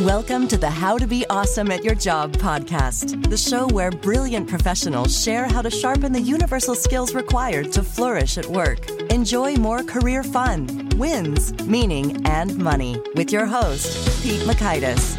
Welcome to the How to Be Awesome at Your Job podcast, the show where brilliant professionals share how to sharpen the universal skills required to flourish at work. Enjoy more career fun, wins, meaning, and money with your host, Pete Mockaitis.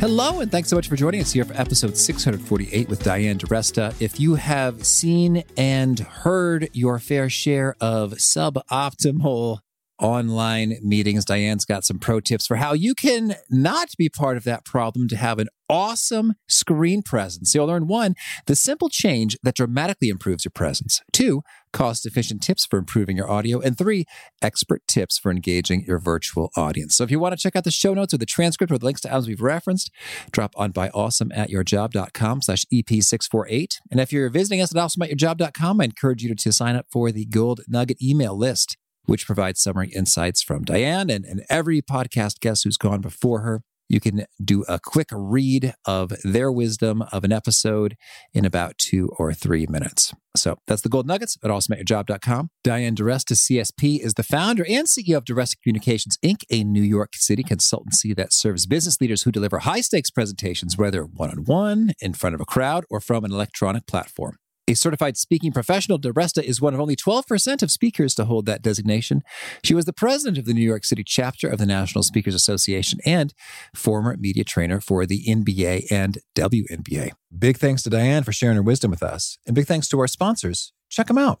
Hello, and thanks so much for joining us here for episode 648 with Diane DiResta. If you have seen and heard your fair share of suboptimal online meetings. Diane's got some pro tips for how you can not be part of that problem to have an awesome screen presence. You'll learn one, the simple change that dramatically improves your presence. Two, cost efficient tips for improving your audio. And three, expert tips for engaging your virtual audience. So if you want to check out the show notes or the transcript or the links to items we've referenced, drop on by awesome at yourjob.com slash EP648. And if you're visiting us at awesomeatyourjob.com, I encourage you to sign up for the Gold Nugget email list which provides summary insights from Diane and, and every podcast guest who's gone before her. You can do a quick read of their wisdom of an episode in about two or three minutes. So that's the Gold Nuggets at awesomeatyourjob.com. Diane DiResta, CSP, is the founder and CEO of DiResta Communications, Inc., a New York City consultancy that serves business leaders who deliver high stakes presentations, whether one on one, in front of a crowd, or from an electronic platform. A certified speaking professional, DiResta is one of only 12% of speakers to hold that designation. She was the president of the New York City chapter of the National Speakers Association and former media trainer for the NBA and WNBA. Big thanks to Diane for sharing her wisdom with us, and big thanks to our sponsors. Check them out.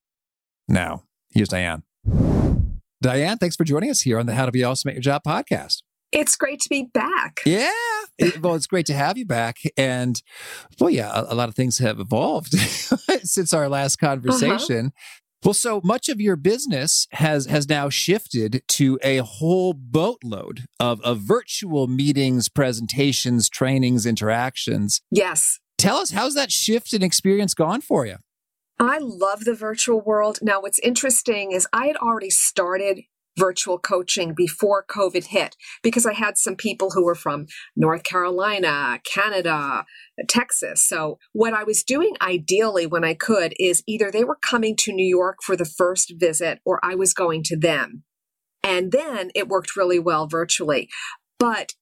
Now, here's Diane. Diane, thanks for joining us here on the How to Be Awesome at Your Job podcast. It's great to be back. Yeah. It, well, it's great to have you back. And well, yeah, a, a lot of things have evolved since our last conversation. Uh-huh. Well, so much of your business has has now shifted to a whole boatload of, of virtual meetings, presentations, trainings, interactions. Yes. Tell us how's that shift and experience gone for you? I love the virtual world. Now, what's interesting is I had already started virtual coaching before COVID hit because I had some people who were from North Carolina, Canada, Texas. So, what I was doing ideally when I could is either they were coming to New York for the first visit or I was going to them. And then it worked really well virtually. But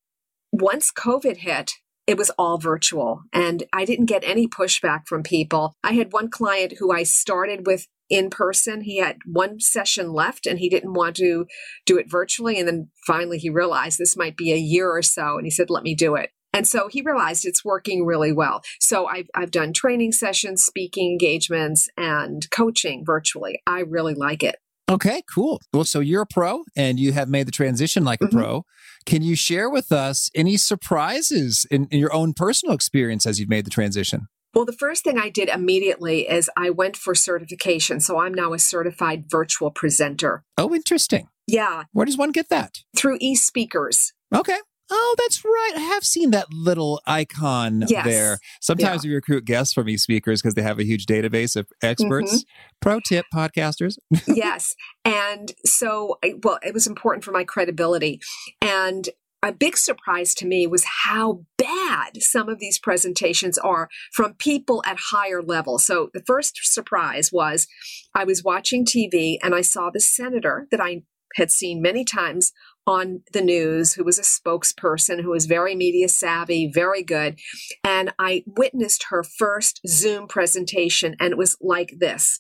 once COVID hit, it was all virtual and I didn't get any pushback from people. I had one client who I started with in person. He had one session left and he didn't want to do it virtually. And then finally he realized this might be a year or so and he said, let me do it. And so he realized it's working really well. So I've, I've done training sessions, speaking engagements, and coaching virtually. I really like it. Okay, cool. Well, so you're a pro and you have made the transition like mm-hmm. a pro. Can you share with us any surprises in, in your own personal experience as you've made the transition? Well, the first thing I did immediately is I went for certification. So I'm now a certified virtual presenter. Oh, interesting. Yeah. Where does one get that? Through eSpeakers. Okay. Oh, that's right. I have seen that little icon yes. there. Sometimes yeah. we recruit guests from eSpeakers because they have a huge database of experts. Mm-hmm. Pro tip, podcasters. yes. And so, well, it was important for my credibility. And a big surprise to me was how bad some of these presentations are from people at higher levels. So the first surprise was I was watching TV and I saw the senator that I had seen many times on the news who was a spokesperson who was very media savvy, very good. And I witnessed her first Zoom presentation and it was like this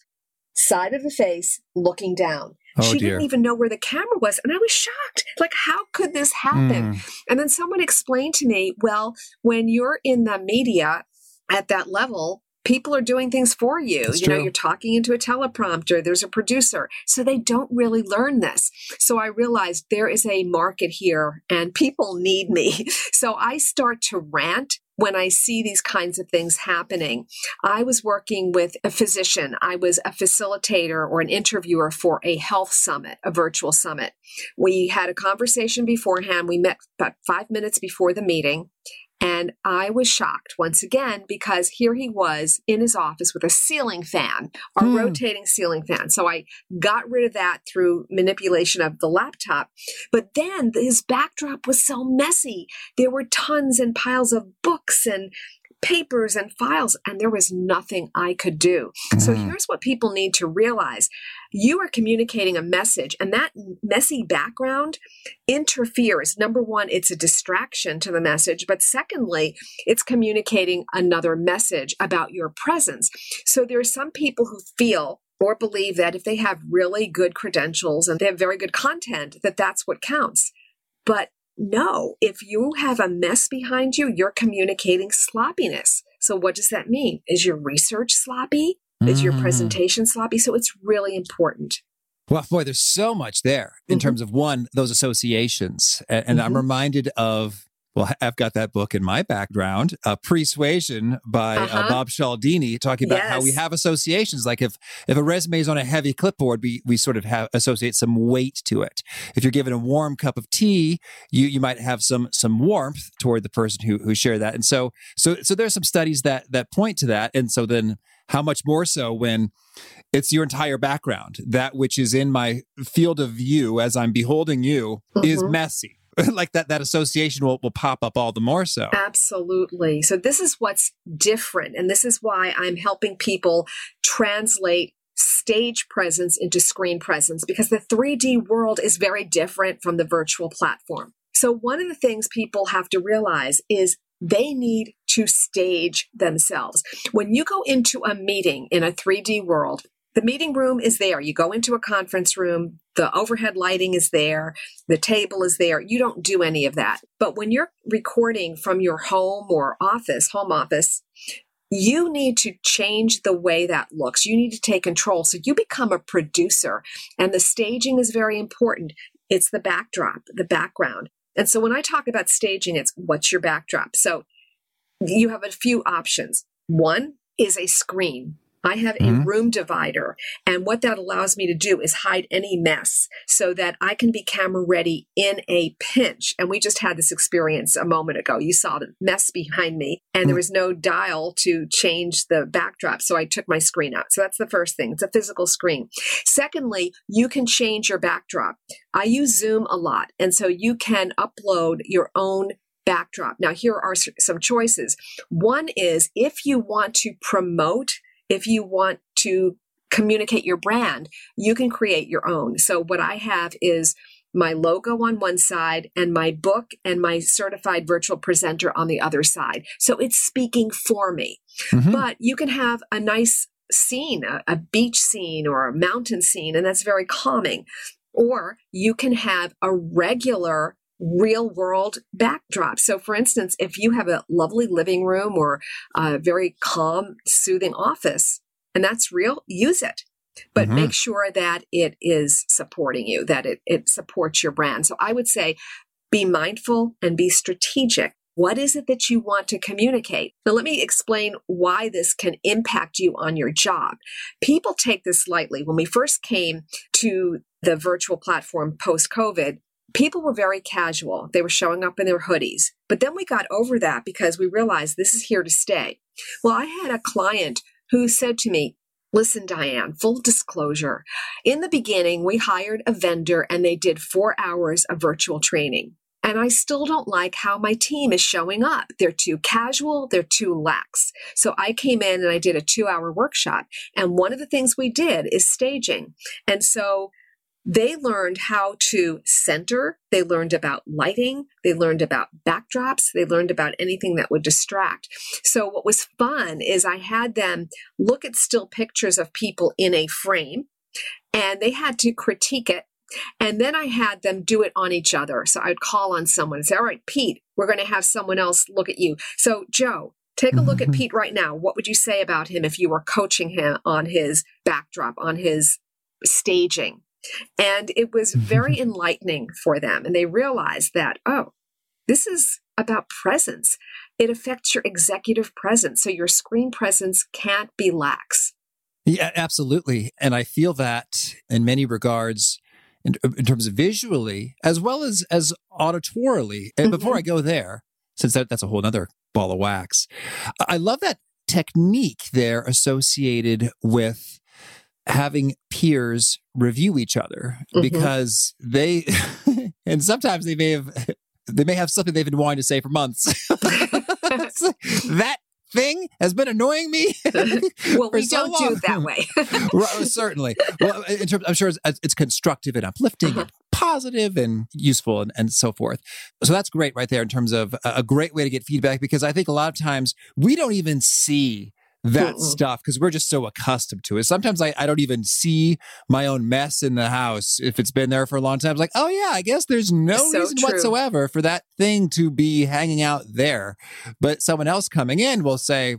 side of the face looking down. Oh, she dear. didn't even know where the camera was. And I was shocked. Like, how could this happen? Mm. And then someone explained to me, well, when you're in the media at that level, people are doing things for you. That's you know, true. you're talking into a teleprompter, there's a producer. So they don't really learn this. So I realized there is a market here and people need me. So I start to rant when I see these kinds of things happening. I was working with a physician. I was a facilitator or an interviewer for a health summit, a virtual summit. We had a conversation beforehand. We met about five minutes before the meeting. And I was shocked once again because here he was in his office with a ceiling fan, a Hmm. rotating ceiling fan. So I got rid of that through manipulation of the laptop. But then his backdrop was so messy. There were tons and piles of books and papers and files, and there was nothing I could do. So Mhm. here's what people need to realize you are communicating a message, and that messy background interferes. Number one, it's a distraction to the message, but secondly, it's communicating another message about your presence. So there are some people who feel or believe that if they have really good credentials and they have very good content, that that's what counts. But no, if you have a mess behind you, you're communicating sloppiness. So what does that mean? Is your research sloppy? Is your Mm. presentation sloppy? So it's really important. Well, boy, there's so much there in Mhm. terms of one, those associations. And, and I'm Mhm. reminded of, well, I've got that book in my background, uh, Persuasion by uh Uh-huh. Bob Cialdini, talking about how we have associations. Like if, if a resume is on a heavy clipboard, we, we sort of have associate some weight to it. If you're given a warm cup of tea, you, you might have some, some warmth toward the person who, who shared that. And so, so, so there's some studies that, that point to that. And so then how much more so when it's your entire background. That which is in my field of view as I'm beholding you is Mhm. messy. like that, that association will, will pop up all the more so. Absolutely. So this is what's different. And this is why I'm helping people translate stage presence into screen presence because the 3D world is very different from the virtual platform. So one of the things people have to realize is they need to stage themselves. When you go into a meeting in a 3D world, the meeting room is there. You go into a conference room, the overhead lighting is there, the table is there. You don't do any of that. But when you're recording from your home or office, home office, you need to change the way that looks. You need to take control. So you become a producer, and the staging is very important. It's the backdrop, the background. And so when I talk about staging, it's what's your backdrop? So you have a few options. One is a screen. I have a Mhm. room divider, and what that allows me to do is hide any mess so that I can be camera ready in a pinch. And we just had this experience a moment ago. You saw the mess behind me, and there was no dial to change the backdrop. So I took my screen out. So that's the first thing. It's a physical screen. Secondly, you can change your backdrop. I use Zoom a lot, and so you can upload your own backdrop. Now, here are some choices. One is if you want to promote, if you want to communicate your brand, you can create your own. So, what I have is my logo on one side and my book and my certified virtual presenter on the other side. So, it's speaking for me. Mhm. But you can have a nice scene, a, a beach scene or a mountain scene, and that's very calming. Or you can have a regular real world backdrop. So, for instance, if you have a lovely living room or a very calm, soothing office, and that's real, use it. But Mhm. make sure that it is supporting you, that it, it supports your brand. So, I would say be mindful and be strategic. What is it that you want to communicate? Now, let me explain why this can impact you on your job. People take this lightly. When we first came to the virtual platform post COVID, people were very casual. They were showing up in their hoodies. But then we got over that because we realized this is here to stay. Well, I had a client who said to me, Listen, Diane, full disclosure. In the beginning, we hired a vendor and they did four hours of virtual training. And I still don't like how my team is showing up. They're too casual, they're too lax. So I came in and I did a two hour workshop. And one of the things we did is staging. And so they learned how to center. They learned about lighting. They learned about backdrops. They learned about anything that would distract. So, what was fun is I had them look at still pictures of people in a frame. and they had to critique it. And then I had them do it on each other. So I'd call on someone and say, All right, Pete, we're going to have someone else look at you. So, Joe, take a look at mm-hmm. Pete right now. What would you say about him if you were coaching him on his backdrop, on his staging? And it was very enlightening for them. And they realized that, oh, this is about presence. It affects your executive presence. So your screen presence can't be lax. Yeah, absolutely. And I feel that in many regards, in, in terms of visually as well as as auditorily. And mm-hmm. before I go there, since that, that's a whole other ball of wax, I love that technique there associated with having peers review each other mm-hmm. because they and sometimes they may have they may have something they've been wanting to say for months. that thing has been annoying me. well, we so don't long. do it that way. right, certainly. Well, in terms, I'm sure it's, it's constructive and uplifting uh-huh. and positive and useful and, and so forth. So that's great right there in terms of a great way to get feedback because I think a lot of times we don't even see that Mm-mm. stuff because we're just so accustomed to it. Sometimes I, I don't even see my own mess in the house if it's been there for a long time. It's like, oh yeah, I guess there's no so reason true. whatsoever for that thing to be hanging out there. But someone else coming in will say,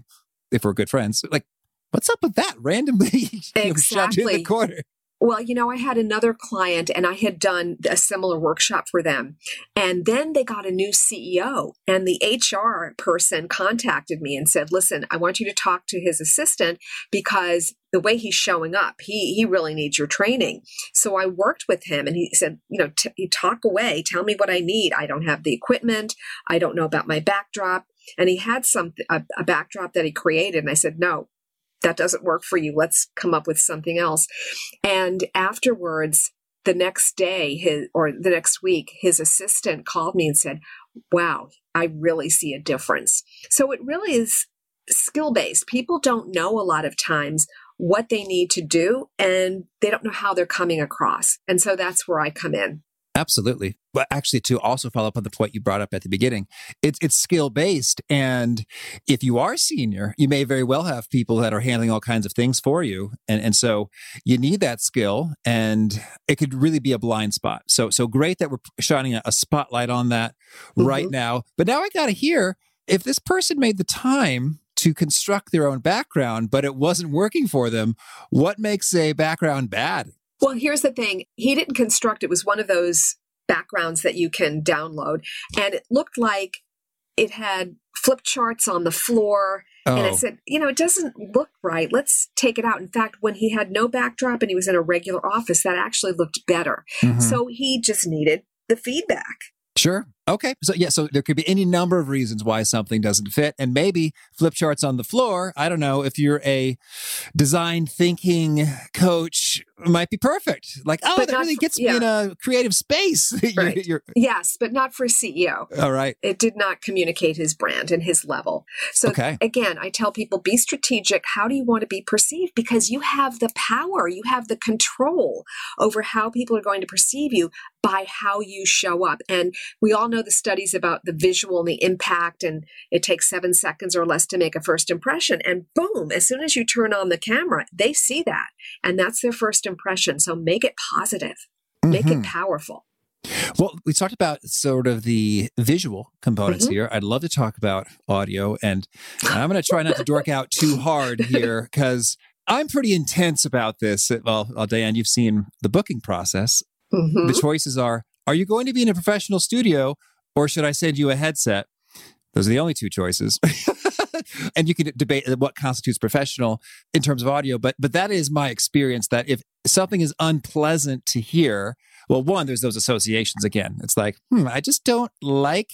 if we're good friends, like, what's up with that randomly exactly. shoved in the corner? Well, you know, I had another client and I had done a similar workshop for them. And then they got a new CEO, and the HR person contacted me and said, Listen, I want you to talk to his assistant because the way he's showing up, he, he really needs your training. So I worked with him and he said, You know, t- talk away, tell me what I need. I don't have the equipment, I don't know about my backdrop. And he had some a, a backdrop that he created. And I said, No, that doesn't work for you. Let's come up with something else. And afterwards, the next day, his or the next week, his assistant called me and said, Wow, I really see a difference. So it really is skill based. People don't know a lot of times what they need to do and they don't know how they're coming across. And so that's where I come in. Absolutely. But actually, to also follow up on the point you brought up at the beginning, it's it's skill based, and if you are senior, you may very well have people that are handling all kinds of things for you, and and so you need that skill, and it could really be a blind spot. So so great that we're shining a, a spotlight on that mm-hmm. right now. But now I got to hear if this person made the time to construct their own background, but it wasn't working for them. What makes a background bad? Well, here's the thing he didn't construct it was one of those backgrounds that you can download. And it looked like it had flip charts on the floor. Oh. And I said, you know, it doesn't look right. Let's take it out. In fact, when he had no backdrop and he was in a regular office, that actually looked better. Mm-hmm. So he just needed the feedback. Sure. Okay. So, yeah, so there could be any number of reasons why something doesn't fit. And maybe flip charts on the floor. I don't know if you're a design thinking coach might be perfect. Like, oh, but that really for, gets yeah. me in a creative space. Right. you're, yes, but not for CEO. All right. It did not communicate his brand and his level. So okay. again, I tell people be strategic. How do you want to be perceived? Because you have the power, you have the control over how people are going to perceive you by how you show up. And we all know the studies about the visual and the impact, and it takes seven seconds or less to make a first impression. And boom, as soon as you turn on the camera, they see that. And that's their first impression. So make it positive, make mm-hmm. it powerful. Well, we talked about sort of the visual components mm-hmm. here. I'd love to talk about audio, and I'm going to try not to dork out too hard here because I'm pretty intense about this. Well, well, Diane, you've seen the booking process. Mm-hmm. The choices are Are you going to be in a professional studio or should I send you a headset? Those are the only two choices. and you can debate what constitutes professional in terms of audio, but but that is my experience that if something is unpleasant to hear, well, one, there's those associations again. It's like, hmm, I just don't like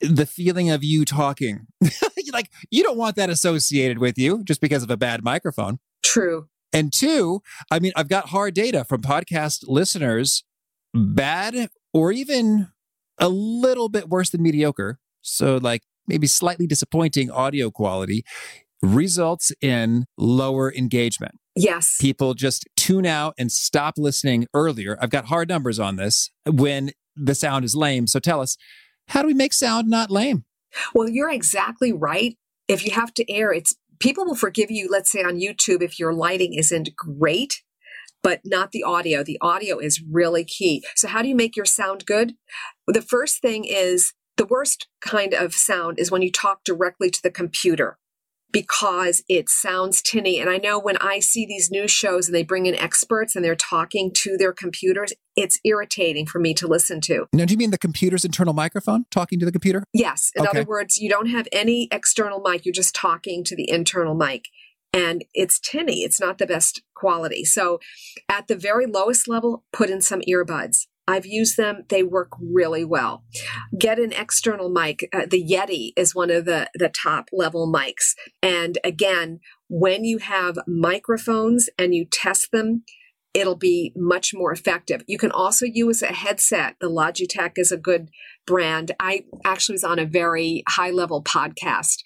the feeling of you talking. like you don't want that associated with you just because of a bad microphone. True. And two, I mean, I've got hard data from podcast listeners, bad or even a little bit worse than mediocre. So, like maybe slightly disappointing audio quality results in lower engagement. Yes. People just tune out and stop listening earlier. I've got hard numbers on this when the sound is lame. So tell us, how do we make sound not lame? Well, you're exactly right. If you have to err, it's people will forgive you, let's say on YouTube, if your lighting isn't great but not the audio. The audio is really key. So, how do you make your sound good? The first thing is the worst kind of sound is when you talk directly to the computer because it sounds tinny. And I know when I see these news shows and they bring in experts and they're talking to their computers, it's irritating for me to listen to. Now, do you mean the computer's internal microphone talking to the computer? Yes. In Okay. other words, you don't have any external mic, you're just talking to the internal mic. And it's tinny, it's not the best quality. So, at the very lowest level, put in some earbuds. I've used them, they work really well. Get an external mic. Uh, the Yeti is one of the, the top level mics. And again, when you have microphones and you test them, it'll be much more effective. You can also use a headset. The Logitech is a good brand. I actually was on a very high level podcast,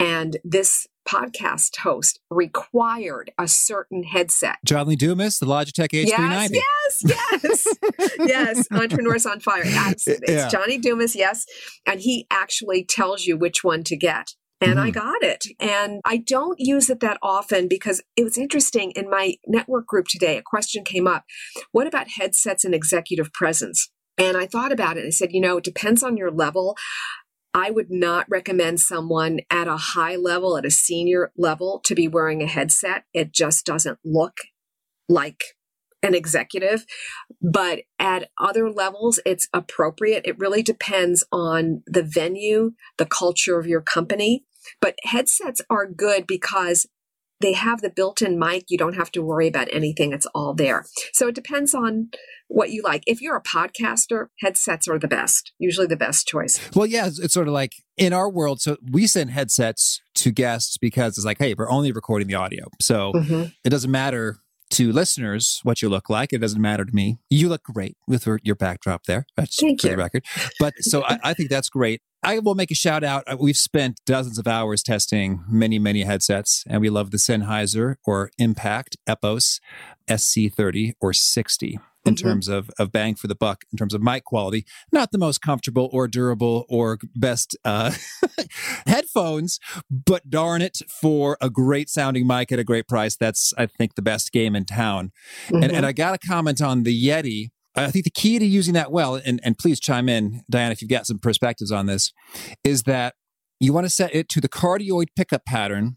and this podcast host required a certain headset. John Lee Dumas, the Logitech H390. Yes, yes, yes, yes. Entrepreneurs on fire. Absolutely. Yeah. It's Johnny Dumas, yes. And he actually tells you which one to get. And I Mhm. got it. And I don't use it that often because it was interesting in my network group today. A question came up What about headsets and executive presence? And I thought about it. I said, you know, it depends on your level. I would not recommend someone at a high level, at a senior level, to be wearing a headset. It just doesn't look like an executive. But at other levels, it's appropriate. It really depends on the venue, the culture of your company. But headsets are good because they have the built in mic. You don't have to worry about anything, it's all there. So it depends on what you like. If you're a podcaster, headsets are the best, usually the best choice. Well, yeah, it's, it's sort of like in our world. So we send headsets to guests because it's like, hey, we're only recording the audio. So Mhm. it doesn't matter to listeners what you look like. It doesn't matter to me. You look great with your- your backdrop there. That's Thank for you. the record. But so I, I think that's great. I will make a shout out. Uh, We've spent dozens of hours testing many, many headsets, and we love the Sennheiser or Impact Epos SC30 or 60 in Mhm. terms of, of bang for the buck, in terms of mic quality. Not the most comfortable or durable or best uh, headphones, but darn it, for a great sounding mic at a great price, that's, I think, the best game in town. And, Mhm. and I got a comment on the Yeti. I think the key to using that well, and, and please chime in, Diana, if you've got some perspectives on this, is that you want to set it to the cardioid pickup pattern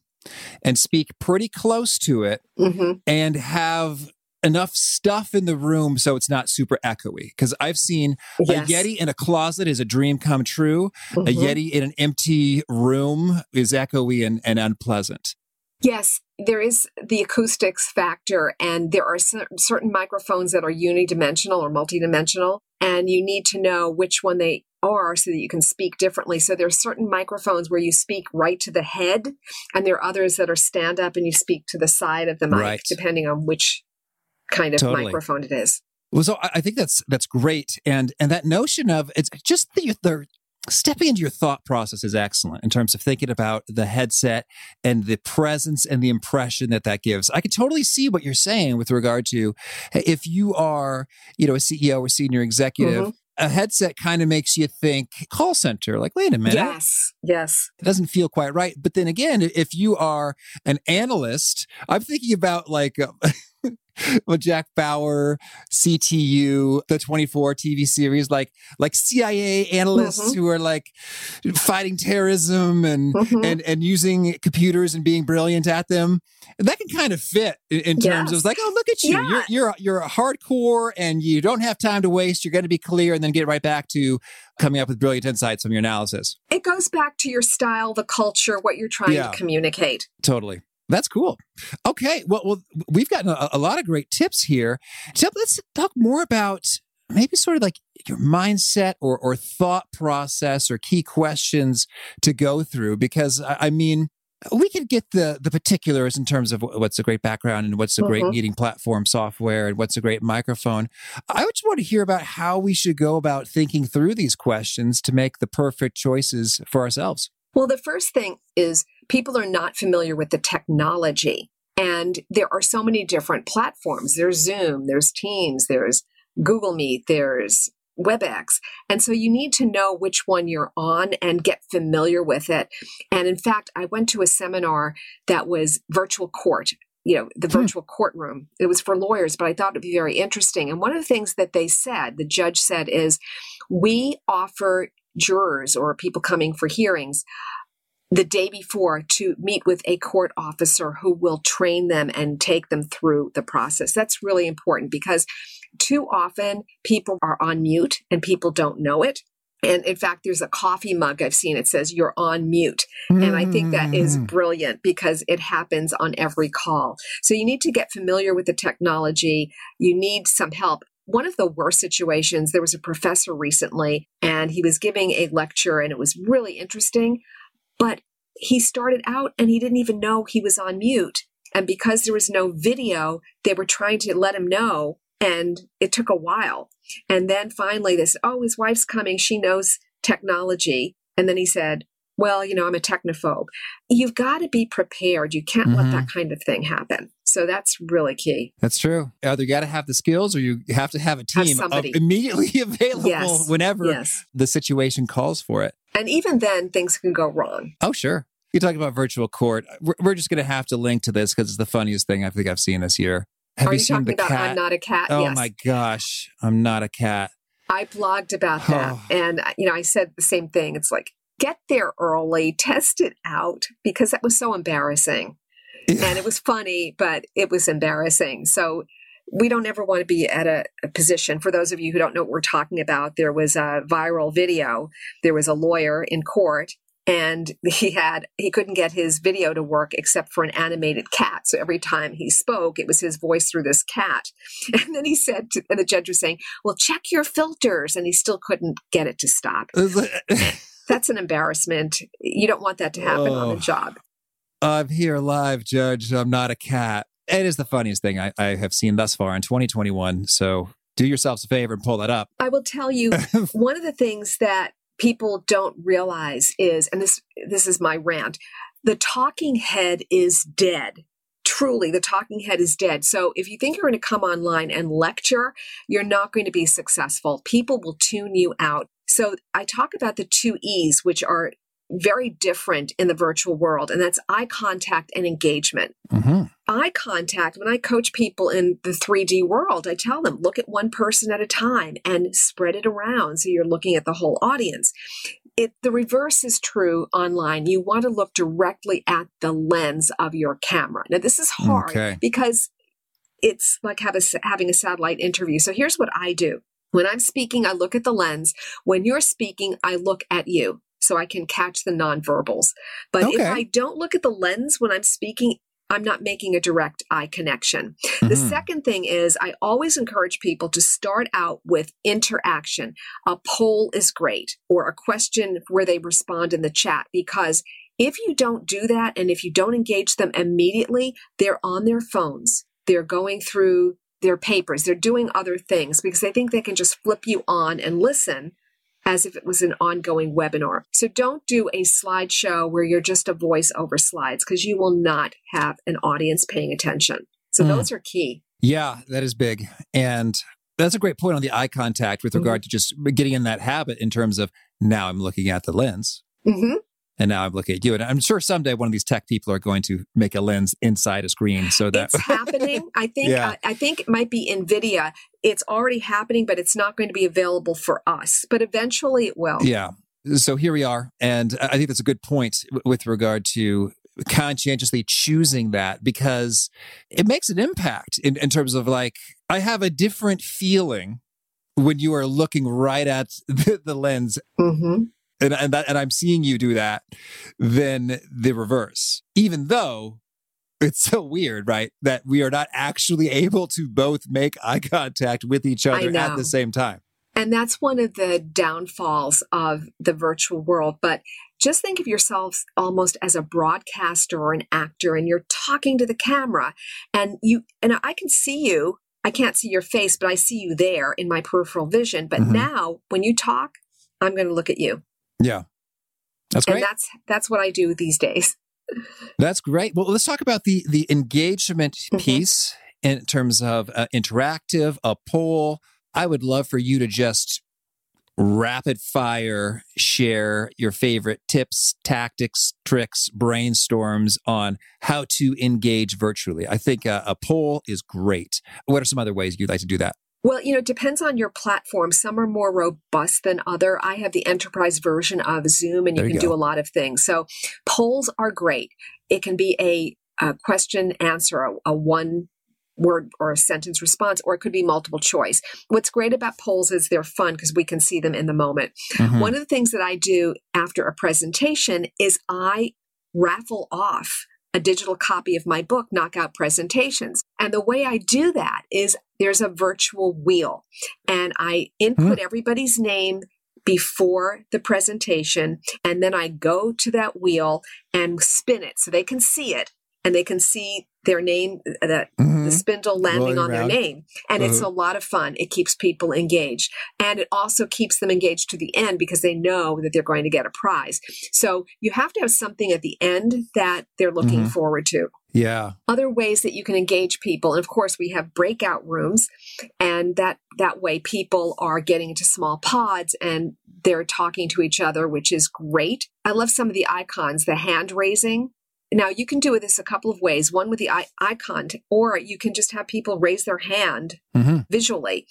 and speak pretty close to it Mhm. and have enough stuff in the room so it's not super echoey. Because I've seen Yes. a Yeti in a closet is a dream come true. A Mhm. Yeti in an empty room is echoey and, and unpleasant. Yes, there is the acoustics factor, and there are certain microphones that are unidimensional or multidimensional, and you need to know which one they are so that you can speak differently. So there are certain microphones where you speak right to the head, and there are others that are stand up and you speak to the side of the mic, Right. depending on which kind of Totally. microphone it is. Well, so I think that's that's great, and and that notion of it's just the, the stepping into your thought process is excellent in terms of thinking about the headset and the presence and the impression that that gives. I could totally see what you're saying with regard to if you are you know a CEO or senior executive. Mhm. A headset kind of makes you think call center. Like, wait a minute, Yes, yes. it doesn't feel quite right. But then again, if you are an analyst, I'm thinking about like well, Jack Bauer, CTU, the 24 TV series, like like CIA analysts Mhm. who are like fighting terrorism and Mhm. and and using computers and being brilliant at them. And that can kind of fit in, in terms Yes. of like, oh, look at you. Yeah. You're you're you're a hardcore and you don't have time to waste. You're going to be clear and then get right back to coming up with brilliant insights from your analysis. It goes back to your style, the culture, what you're trying Yeah. to communicate. Totally. That's cool. Okay. Well, well we've gotten a, a lot of great tips here. So let's talk more about maybe sort of like your mindset or, or thought process or key questions to go through. Because I, I mean, we can get the the particulars in terms of what's a great background and what's a great Mhm. meeting platform software and what's a great microphone. I just want to hear about how we should go about thinking through these questions to make the perfect choices for ourselves. Well, the first thing is people are not familiar with the technology. And there are so many different platforms. There's Zoom, there's Teams, there's Google Meet, there's WebEx. And so you need to know which one you're on and get familiar with it. And in fact, I went to a seminar that was virtual court. you know, the virtual hmm. courtroom. It was for lawyers, but I thought it'd be very interesting. And one of the things that they said, the judge said, is we offer jurors or people coming for hearings the day before to meet with a court officer who will train them and take them through the process. That's really important because too often people are on mute and people don't know it. And in fact, there's a coffee mug I've seen. It says you're on mute. Mm. And I think that is mm. brilliant because it happens on every call. So you need to get familiar with the technology. You need some help. One of the worst situations, there was a professor recently and he was giving a lecture and it was really interesting, but he started out and he didn't even know he was on mute. And because there was no video, they were trying to let him know and it took a while. And then finally, this, oh, his wife's coming. She knows technology. And then he said, well, you know, I'm a technophobe. You've got to be prepared. You can't mm-hmm. let that kind of thing happen. So that's really key. That's true. Either you got to have the skills or you have to have a team have immediately available yes. whenever yes. the situation calls for it. And even then, things can go wrong. Oh, sure. You talk about virtual court. We're, we're just going to have to link to this because it's the funniest thing I think I've seen this year. Have Are you, you talking about cat? I'm not a cat? Oh yes. my gosh, I'm not a cat. I blogged about that, oh. and uh, you know, I said the same thing. It's like get there early, test it out because that was so embarrassing, and it was funny, but it was embarrassing. So we don't ever want to be at a, a, position. For those of you who don't know what we're talking about, there was a viral video. There was a lawyer in court and he had he couldn't get his video to work except for an animated cat so every time he spoke it was his voice through this cat and then he said to, and the judge was saying well check your filters and he still couldn't get it to stop that's an embarrassment you don't want that to happen oh, on the job i'm here live judge i'm not a cat it is the funniest thing I, I have seen thus far in 2021 so do yourselves a favor and pull that up i will tell you one of the things that people don't realize is, and this this is my rant, the talking head is dead. Truly, the talking head is dead. So if you think you're going to come online and lecture, you're not going to be successful. People will tune you out. So I talk about the two E's, which are very different in the virtual world, and that's eye contact and engagement. Mm-hmm. Eye contact, when I coach people in the 3D world, I tell them look at one person at a time and spread it around so you're looking at the whole audience. It, the reverse is true online. You want to look directly at the lens of your camera. Now, this is hard okay. because it's like have a, having a satellite interview. So here's what I do. When I'm speaking, I look at the lens. When you're speaking, I look at you so I can catch the nonverbals. But okay. if I don't look at the lens when I'm speaking, I'm not making a direct eye connection. Mm-hmm. The second thing is, I always encourage people to start out with interaction. A poll is great, or a question where they respond in the chat, because if you don't do that and if you don't engage them immediately, they're on their phones. They're going through their papers. They're doing other things because they think they can just flip you on and listen as if it was an ongoing webinar. So don't do a slideshow where you're just a voice over slides because you will not have an audience paying attention. So mm. those are key. Yeah, that is big. And that's a great point on the eye contact with regard mm-hmm. to just getting in that habit in terms of now I'm looking at the lens. Mm-hmm and now I'm looking at you. And I'm sure someday one of these tech people are going to make a lens inside a screen so that it's happening. I think yeah. I, I, think it might be Nvidia. It's already happening, but it's not going to be available for us. But eventually it will. Yeah. So here we are, and I think that's a good point with regard to conscientiously choosing that because it makes an impact in, in terms of like I have a different feeling when you are looking right at the, the lens mm-hmm and and, that, and I'm seeing you do that, then the reverse. Even though it's so weird, right? That we are not actually able to both make eye contact with each other at the same time. And that's one of the downfalls of the virtual world. But just think of yourselves almost as a broadcaster or an actor, and you're talking to the camera, and you and I can see you. I can't see your face, but I see you there in my peripheral vision. But mm-hmm. now, when you talk, I'm going to look at you. Yeah. That's great. And that's that's what I do these days. That's great. Well, let's talk about the the engagement mm-hmm. piece in terms of uh, interactive, a poll. I would love for you to just rapid fire share your favorite tips, tactics, tricks, brainstorms on how to engage virtually. I think a, a poll is great. What are some other ways you'd like to do that? Well, you know, it depends on your platform. Some are more robust than other. I have the enterprise version of Zoom and you, you can do a lot of things. So polls are great. It can be a, a question answer, a, a one word or a sentence response, or it could be multiple choice. What's great about polls is they're fun because we can see them in the moment. Mhm. One of the things that I do after a presentation is I raffle off a digital copy of my book, Knockout Presentations. And the way I do that is there's a virtual wheel and I input hmm. everybody's name before the presentation. And then I go to that wheel and spin it so they can see it and they can see their name, uh, the, Mhm. the spindle landing Rolling on around. their name. And it's Uh-huh. a lot of fun. It keeps people engaged. And it also keeps them engaged to the end because they know that they're going to get a prize. So you have to have something at the end that they're looking Mhm. forward to Yeah. other ways that you can engage people and of course we have breakout rooms and that that way people are getting into small pods and they're talking to each other which is great i love some of the icons the hand raising now you can do this a couple of ways one with the icon or you can just have people raise their hand hmm visually.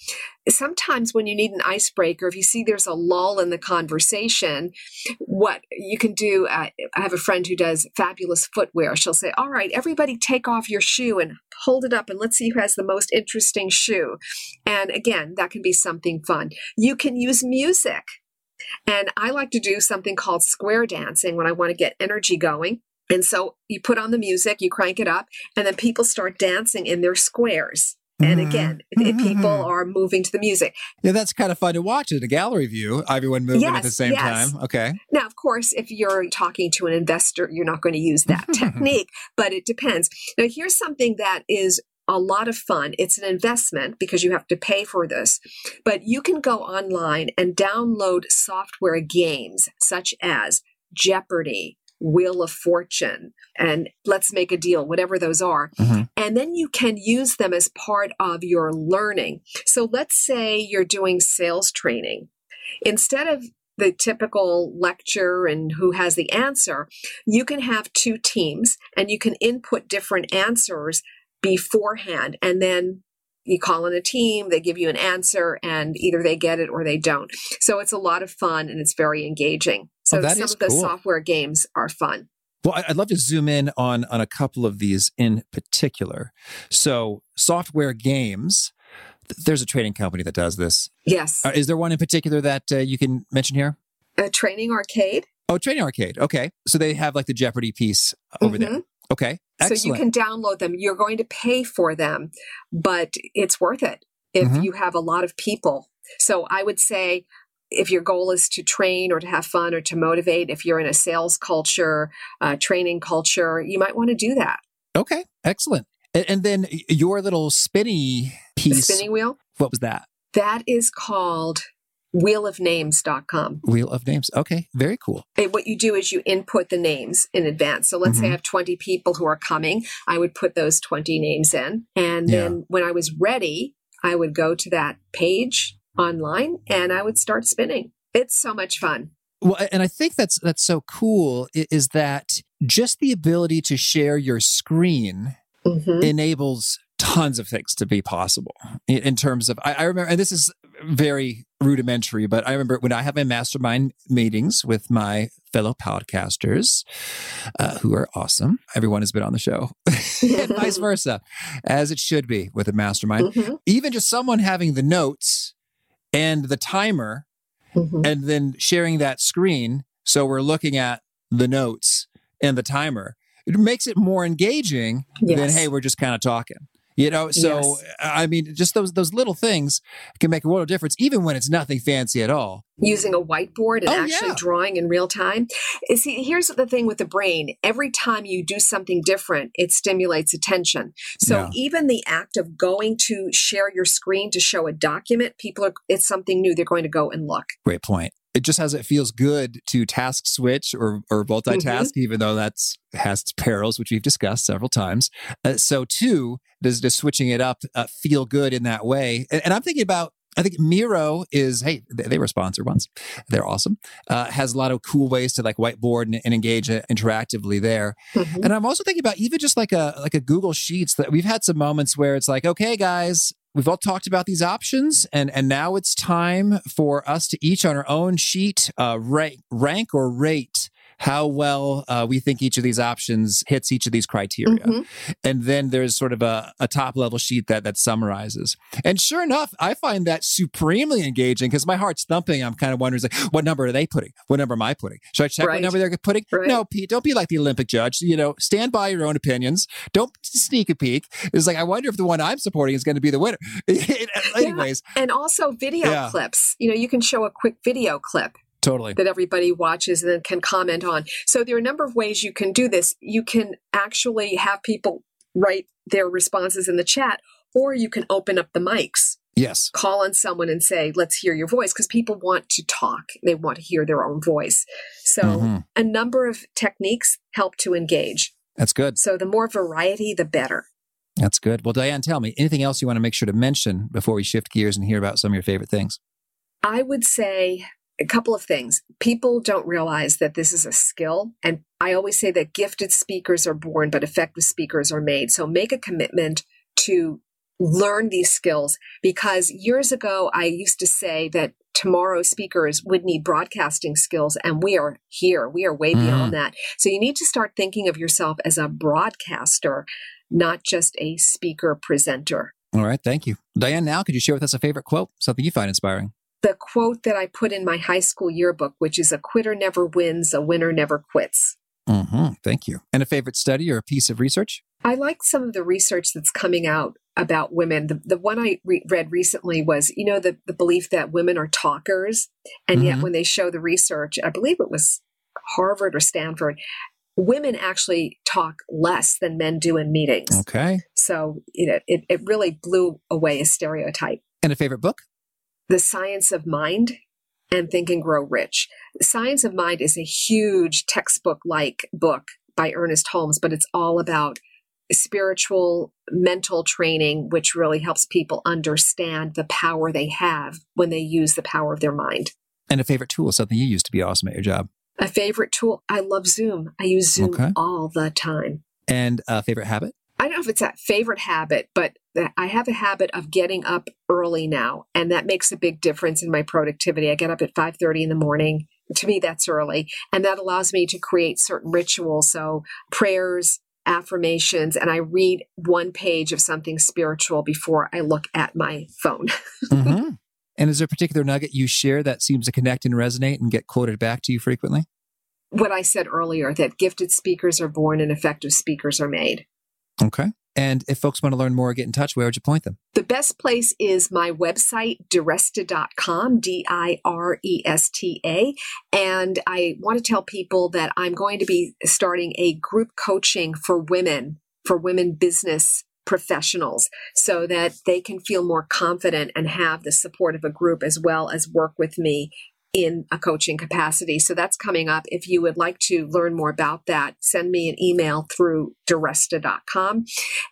Sometimes when you need an icebreaker, if you see there's a lull in the conversation, what you can do, uh, I have a friend who does fabulous footwear. She'll say, All right, everybody take off your shoe and hold it up and let's see who has the most interesting shoe. And again, that can be something fun. You can use music. And I like to do something called square dancing when I want to get energy going. And so you put on the music, you crank it up, and then people start dancing in their squares. And Mhm. again, if people are moving to the music. Yeah, that's kind of fun to watch in a gallery view. Everyone moving at the same yes. time. Okay. Now, of course, if you're talking to an investor, you're not going to use that technique, but it depends. Now, here's something that is a lot of fun. It's an investment because you have to pay for this, but you can go online and download software games such as Jeopardy, Wheel of Fortune, and Let's Make a Deal, whatever those are. Mhm. And then you can use them as part of your learning. So let's say you're doing sales training. Instead of the typical lecture and who has the answer, you can have two teams and you can input different answers beforehand. And then you call in a team, they give you an answer, and either they get it or they don't. So it's a lot of fun and it's very engaging. So Oh, some of the cool. software games are fun. Well, I'd love to zoom in on on a couple of these in particular. So, software games. th- There's a trading company that does this. Yes. Uh, Is there one in particular that uh, you can mention here? A training arcade. Oh, training Arcade. Okay, so they have like the Jeopardy piece over there. Mhm. Okay, So you can download them. You're going to pay for them, but it's worth it if Mhm. you have a lot of people. So I would say if your goal is to train or to have fun or to motivate, if you're in a sales culture, uh, training culture, you might want to do that. okay, excellent. And, and then your little spinny The piece. spinning wheel, What was that? that is called wheelofnames.com. Wheel of Names. Okay, very cool. And what you do is you input the names in advance. So let's say I have 20 people who are coming. I would put those 20 names in. And Yeah. then when I was ready, I would go to that page online and I would start spinning. It's so much fun. Well, and I think that's that's so cool is that just the ability to share your screen Mhm. enables tons of things to be possible in, in terms of I, I remember and this is very rudimentary but i remember when i have my mastermind meetings with my fellow podcasters uh, who are awesome everyone has been on the show and vice versa as it should be with a mastermind Mhm. even just someone having the notes and the timer Mhm. and then sharing that screen so we're looking at the notes and the timer it makes it more engaging than hey we're just kind of talking you know so Yes. i mean just those those little things can make a world of difference even when it's nothing fancy at all Using a whiteboard and Oh, actually yeah. drawing in real time. See, here's the thing with the brain. Every time you do something different, it stimulates attention. So Yeah. even the act of going to share your screen to show a document, people are, it's something new. They're going to go and look. great point it just has it feels good to task switch or or multitask even though that's has its perils which we've discussed several times uh, so two does does switching it up uh, feel good in that way and, and i'm thinking about I think Miro is, hey, they were sponsored once. They're awesome. Uh, has a lot of cool ways to like whiteboard and, and engage interactively there. Mm-hmm. And I'm also thinking about even just like a like a Google Sheets that we've had some moments where it's like, okay, guys, we've all talked about these options and and now it's time for us to each on our own sheet uh, rank, rank or rate how well uh, we think each of these options hits each of these criteria. Mm-hmm. And then there's sort of a, a, top level sheet that that summarizes. And sure enough, I find that supremely engaging because my heart's thumping. I'm kind of wondering, like, what number are they putting? What number am I putting? Should I check right. what number they're putting? Right. No, Pete, don't be like the Olympic judge. You know, stand by your own opinions. Don't sneak a peek. It's like, I wonder if the one I'm supporting is going to be the winner. Anyways. Yeah. And also video yeah. clips. You know, you can show a quick video clip Totally. That everybody watches and can comment on. So there are a number of ways you can do this. You can actually have people write their responses in the chat, or you can open up the mics. Yes. Call on someone and say, let's hear your voice, because people want to talk. They want to hear their own voice. So mm-hmm. a number of techniques help to engage. That's good. So the more variety, the better. That's good. Well, Diane, tell me anything else you want to make sure to mention before we shift gears and hear about some of your favorite things? I would say a couple of things. People don't realize that this is a skill. And I always say that gifted speakers are born, but effective speakers are made. So make a commitment to learn these skills because years ago, I used to say that tomorrow speakers would need broadcasting skills and we are here. We are way mm. beyond that. So you need to start thinking of yourself as a broadcaster, not just a speaker presenter. All right. Thank you. Diane, now could you share with us a favorite quote, something you find inspiring? The quote that I put in my high school yearbook, which is a quitter never wins, a winner never quits. Mm-hmm. Thank you. And a favorite study or a piece of research? I like some of the research that's coming out about women. The, the one I re- read recently was, you know, the, the belief that women are talkers. And mm-hmm. yet, when they show the research, I believe it was Harvard or Stanford, women actually talk less than men do in meetings. Okay. So, you know, it, it really blew away a stereotype. And a favorite book? The Science of Mind and Think and Grow Rich. The Science of Mind is a huge textbook like book by Ernest Holmes, but it's all about spiritual mental training, which really helps people understand the power they have when they use the power of their mind. And a favorite tool, something you use to be awesome at your job. A favorite tool, I love Zoom. I use Zoom okay. all the time. And a favorite habit? I don't know if it's a favorite habit, but I have a habit of getting up early now, and that makes a big difference in my productivity. I get up at 5:30 in the morning. To me, that's early, and that allows me to create certain rituals. So prayers, affirmations, and I read one page of something spiritual before I look at my phone. mm-hmm. And is there a particular nugget you share that seems to connect and resonate and get quoted back to you frequently? What I said earlier that gifted speakers are born and effective speakers are made. Okay. And if folks want to learn more, get in touch, where would you point them? The best place is my website, diresta.com, D I R E S T A. And I want to tell people that I'm going to be starting a group coaching for women, for women business professionals, so that they can feel more confident and have the support of a group as well as work with me in a coaching capacity. So that's coming up. If you would like to learn more about that, send me an email through diresta.com.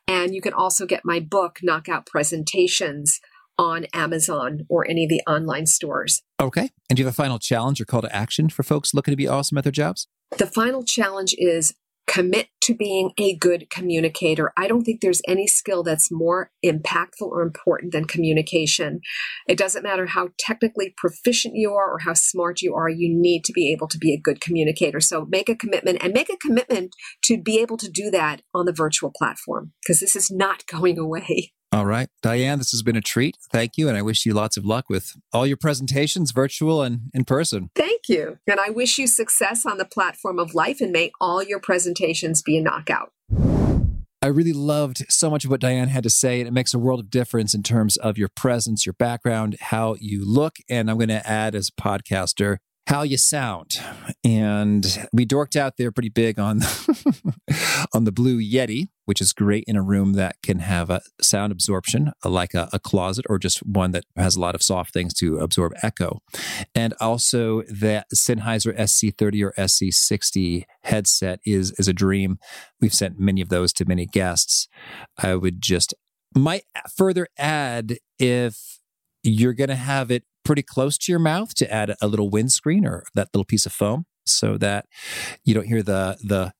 And you can also get my book, Knockout Presentations, on Amazon or any of the online stores. Okay. And do you have a final challenge or call to action for folks looking to be awesome at their jobs? The final challenge is commit to being a good communicator. I don't think there's any skill that's more impactful or important than communication. It doesn't matter how technically proficient you are or how smart you are, you need to be able to be a good communicator. So make a commitment and make a commitment to be able to do that on the virtual platform because this is not going away. All right. Diane, this has been a treat. Thank you. And I wish you lots of luck with all your presentations, virtual and in person. Thank you. And I wish you success on the platform of life and may all your presentations be a knockout. I really loved so much of what Diane had to say, and it makes a world of difference in terms of your presence, your background, how you look. And I'm going to add as a podcaster, how you sound. And we dorked out there pretty big on on the Blue Yeti, which is great in a room that can have a sound absorption, like a, a, closet, or just one that has a lot of soft things to absorb echo. And also that Sennheiser SC30 or SC60 headset is is a dream. We've sent many of those to many guests. I would just might further add if you're going to have it pretty close to your mouth to add a little windscreen or that little piece of foam so that you don't hear the the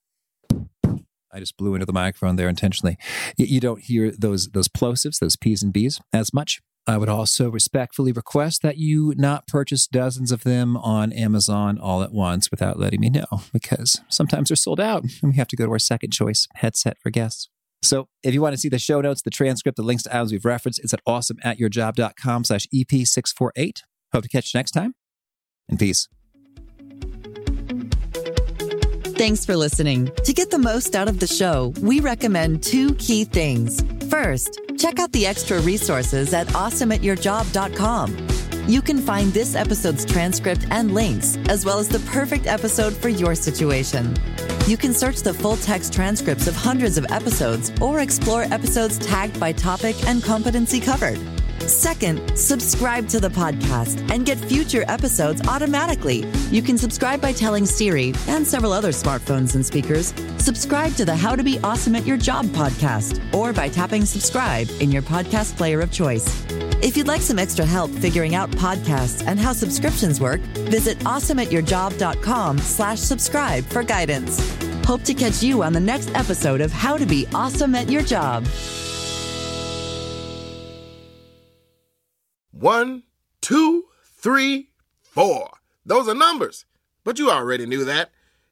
I just blew into the microphone there intentionally. You don't hear those those plosives, those P's and B's as much. I would also respectfully request that you not purchase dozens of them on Amazon all at once without letting me know, because sometimes they're sold out and we have to go to our second choice headset for guests. So if you want to see the show notes, the transcript, the links to items we've referenced, it's at awesomeatyourjob.com slash EP648. Hope to catch you next time. And peace. Thanks for listening. To get the most out of the show, we recommend two key things. First, check out the extra resources at awesomeatyourjob.com. You can find this episode's transcript and links, as well as the perfect episode for your situation. You can search the full text transcripts of hundreds of episodes or explore episodes tagged by topic and competency covered. Second, subscribe to the podcast and get future episodes automatically. You can subscribe by telling Siri and several other smartphones and speakers, subscribe to the How to Be Awesome at Your Job podcast, or by tapping subscribe in your podcast player of choice. If you'd like some extra help figuring out podcasts and how subscriptions work, visit awesomeatyourjob.com slash subscribe for guidance. Hope to catch you on the next episode of How to Be Awesome at Your Job. One, two, three, four. Those are numbers. But you already knew that.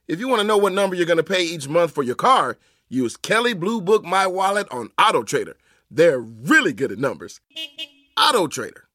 If you want to know what number you're going to pay each month for your car, use Kelley Blue Book My Wallet on Auto Trader. They're really good at numbers. Auto Trader.